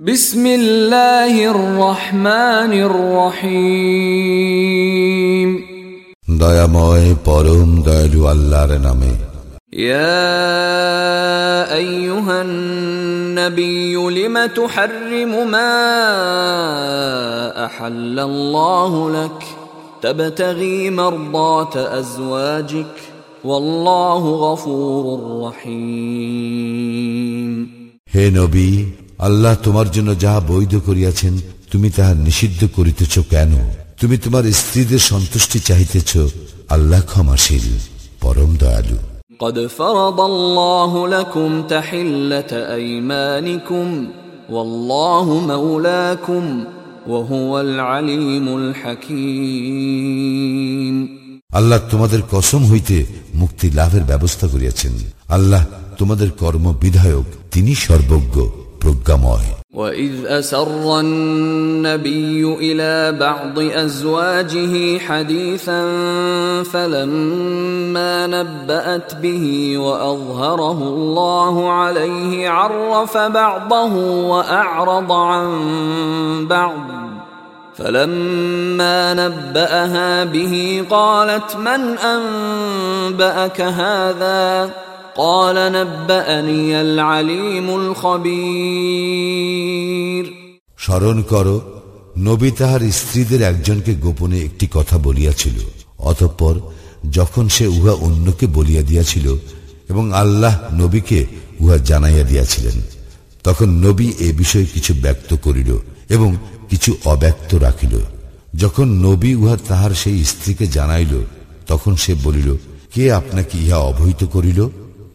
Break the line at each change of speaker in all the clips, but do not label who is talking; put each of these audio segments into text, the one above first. بسم الله الرحمن الرحيم
দয়াময় পরম دايلو আল্লাহর নামে
يا أيها النبي لم تحرم ما أحل الله لك تبتغي مرضات أزواجك والله غفور رحيم هي
نبي আল্লাহ তোমার জন্য যাহা বৈধ করিয়াছেন তুমি তাহা নিষিদ্ধ করিতেছ কেন তুমি তোমার স্ত্রীদের সন্তুষ্টি চাহিতেছ আল্লাহ ক্ষমাশীল পরম দয়ালু
قد فرض الله لكم تحلة أيمانكم والله مولاكم وهو العليم الحكيم
আল্লাহ তোমাদের কসম হইতে মুক্তি লাভের ব্যবস্থা করিয়াছেন আল্লাহ তোমাদের কর্ম বিধায়ক তিনি সর্বজ্ঞ
وإذ أسر النبي إلى بعض أزواجه حديثا فلما نبأت به وأظهره الله عليه عرف بعضه وأعرض عن بعض فلما نبأها به قالت من أنبأك هذا؟
স্মরণ কর নবী তাহার স্ত্রীদের একজনকে গোপনে একটি কথা বলিয়াছিল অতঃপর যখন সে উহা অন্যকে বলিয়া দিয়াছিল এবং আল্লাহ নবীকে উহা জানাইয়া দিয়াছিলেন তখন নবী এ বিষয়ে কিছু ব্যক্ত করিল এবং কিছু অব্যক্ত রাখিল যখন নবী উহা তাহার সেই স্ত্রীকে জানাইল তখন সে বলিল কে আপনাকে ইহা অবহিত করিল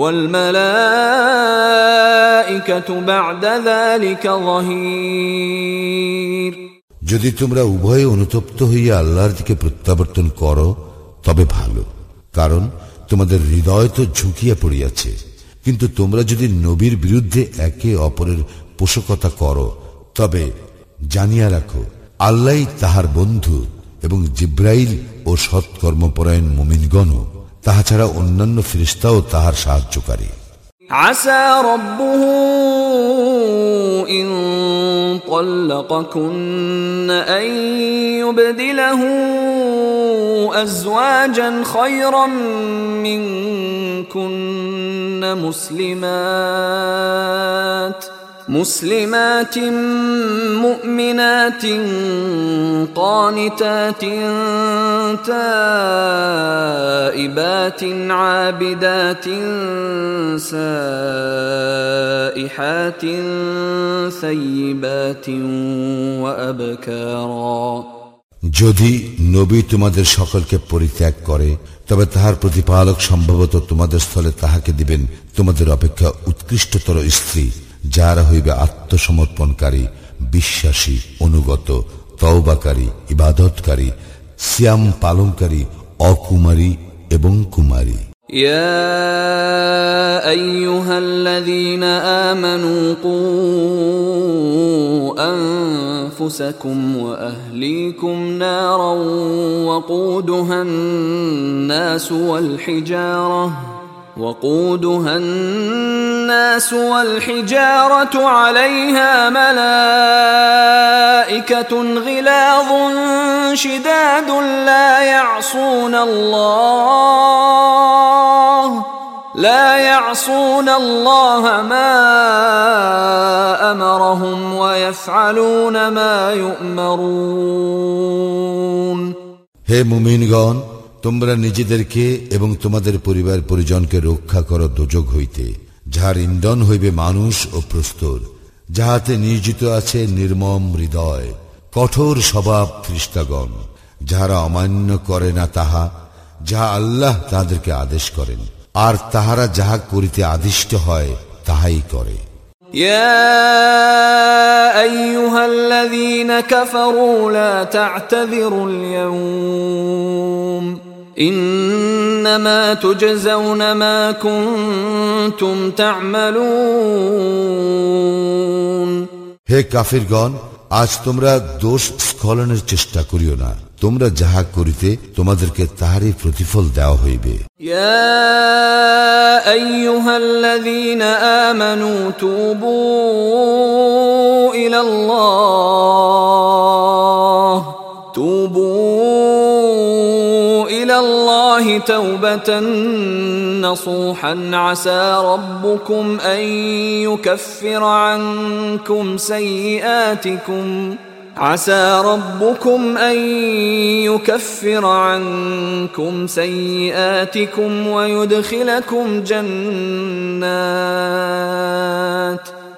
যদি
তোমরা উভয়ে অনুতপ্ত হইয়া আল্লাহর দিকে প্রত্যাবর্তন করো তবে ভালো কারণ তোমাদের হৃদয় তো ঝুঁকিয়া পড়িয়াছে কিন্তু তোমরা যদি নবীর বিরুদ্ধে একে অপরের পোষকতা করো তবে জানিয়া রাখো আল্লাহ তাহার বন্ধু এবং জিব্রাইল ও সৎকর্মপরায়ণ মুমিনগণও তাহা ছাড়া অন্যান্য ফিরিস্তাও তাহার সাহায্যকারী
عسى ربه إن طلقكن أن يبدله أزواجا خيرا منكن مسلمات ۖ مسلمات مؤمنات قانتات تائبات عابدات سائحات ثيبات
وأبكارا যদি নবী তোমাদের সকলকে পরিত্যাগ করে তবে তাহার প্রতিপালক সম্ভবত তোমাদের স্থলে তাহাকে দিবেন তোমাদের অপেক্ষা উৎকৃষ্টতর স্ত্রী যারা হইবে আত্মসমর্পণকারী বিশ্বাসী অনুগত তওবাকারী ইবাদতকারী সিয়াম পালনকারী অকুমারী এবং
কুমারী يا ايها الذين امنوا قوا انفسكم واهليكم نارا وقودها الناس والحجاره وقودها الناس الناس والحجارة عليها ملائكة
غلاظ شداد لا يعصون الله لا يعصون الله ما أمرهم ويفعلون ما يؤمرون হে মুমিনগণ তোমরা নিজেদেরকে এবং তোমাদের পরিবার পরিজনকে রক্ষা করো দোজক হইতে যাহার ইন্ধন হইবে মানুষ ও প্রস্তর যাহাতে নিয়োজিত আছে নির্মম হৃদয় কঠোর স্বভাব খ্রিস্টাগণ যাহারা অমান্য করে না তাহা যাহা আল্লাহ তাদেরকে আদেশ করেন আর তাহারা যাহা করিতে আদিষ্ট হয় তাহাই করে يا أيها الذين كفروا لا تعتذروا اليوم إنما تجزون হে কাফিরগণ আজ তোমরা দোষ স্খলনের চেষ্টা করিও না তোমরা যাহা করিতে তোমাদেরকে তাহারই প্রতিফল দেওয়া হইবে আমানু তুবু
ইলাল্লাহ তুবু توبة نصوحا عسى ربكم أن يكفر عنكم سيئاتكم عسى ربكم أن يكفر عنكم سيئاتكم ويدخلكم جنات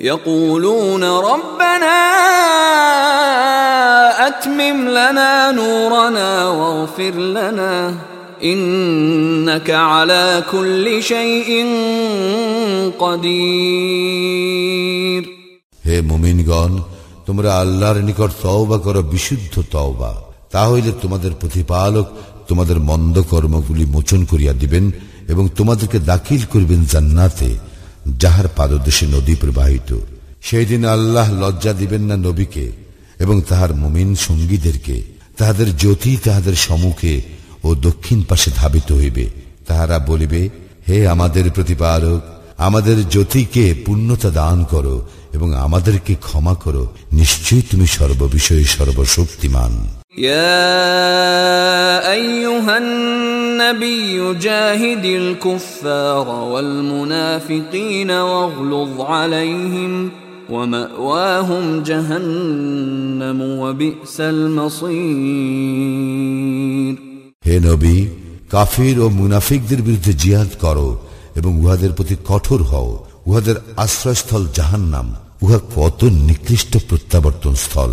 يقولون ربنا أتمم لنا نورنا واغفر لنا
إنك على كل شيء قدير হে মুমিনগণ তোমরা আল্লাহর নিকট তওবা করো বিশুদ্ধ তওবা তাহলে তোমাদের প্রতিপালক তোমাদের মন্দ কর্মগুলি মোচন করিয়া দিবেন এবং তোমাদেরকে দাখিল করিবেন জান্নাতে যাহার পাদদেশে নদী প্রবাহিত সেই দিন আল্লাহ লজ্জা দিবেন না নবীকে এবং তাহার মুমিন সঙ্গীদেরকে তাহাদের জ্যোতি তাহাদের সম্মুখে ও দক্ষিণ পাশে ধাবিত হইবে তাহারা বলিবে হে আমাদের প্রতিপারক আমাদের জ্যোতিকে পূর্ণতা দান করো এবং আমাদেরকে ক্ষমা করো নিশ্চয়ই তুমি সর্ববিষয়ে সর্বশক্তিমান النبي جاهد الكفار والمنافقين واغلظ عليهم ومأواهم جهنم وبئس المصير হে নবী কাফির ও মুনাফিকদের বিরুদ্ধে জিহাদ করো এবং উহাদের প্রতি কঠোর হও উহাদের আশ্রয়স্থল জাহান্নাম উহা কত নিকৃষ্ট প্রত্যাবর্তন স্থল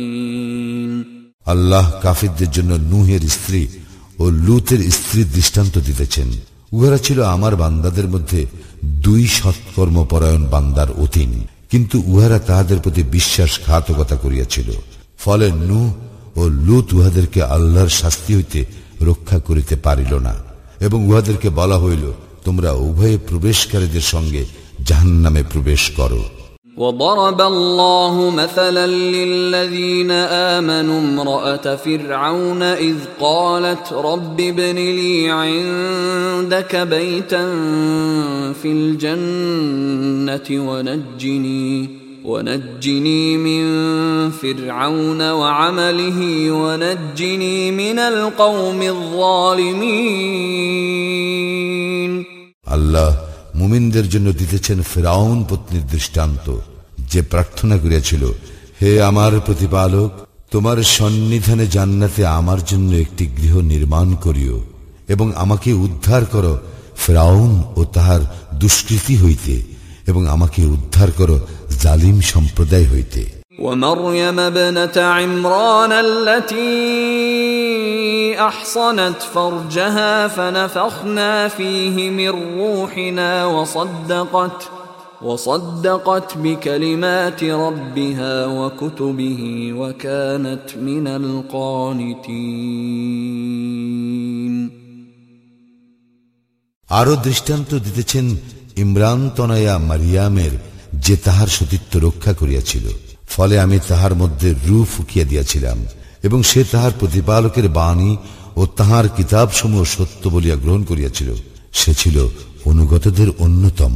আল্লাহ কাফিরদের জন্য নুহের স্ত্রী ও লুতের স্ত্রীর দৃষ্টান্ত দিতেছেন উহারা ছিল আমার বান্দাদের মধ্যে দুই সৎকর্মপরায়ণ বান্দার অধীন কিন্তু উহারা তাহাদের প্রতি বিশ্বাসঘাতকতা করিয়াছিল ফলে নু ও লুত উহাদেরকে আল্লাহর শাস্তি হইতে রক্ষা করিতে পারিল না এবং উহাদেরকে বলা হইল তোমরা উভয়ে প্রবেশকারীদের সঙ্গে জাহান্নামে প্রবেশ করো
وضرب الله مثلا للذين امنوا امراه فرعون اذ قالت رب ابن لي عندك بيتا في الجنه ونجني ونجني من فرعون وعمله ونجني من القوم الظالمين الله
মুমিনদের জন্য দিতেছেন ফেরাউন পত্নীর দৃষ্টান্ত যে প্রার্থনা করিয়াছিল হে আমার প্রতিপালক তোমার সন্নিধানে জান্নাতে আমার জন্য একটি গৃহ নির্মাণ করিও এবং আমাকে উদ্ধার করো ফ্রাউন ও তাহার দুষ্কৃতি হইতে এবং আমাকে উদ্ধার করো জালিম সম্প্রদায় হইতে ومريم ابنة عمران التي أحصنت فرجها
فنفخنا فيه من روحنا وصدقت وصدقت بكلمات ربها وكتبه وكانت من
القانتين আরও দৃষ্টান্ত দিতেছেন ইমরান তনয়া মারিয়ামের যে তাহার সতীত্ব রক্ষা করিয়াছিল ফলে আমি তাহার মধ্যে রু ফুকিয়া দিয়াছিলাম এবং সে তাহার প্রতিপালকের বাণী ও তাহার কিতাবসমূহ সত্য বলিয়া গ্রহণ করিয়াছিল সে ছিল অনুগতদের অন্যতম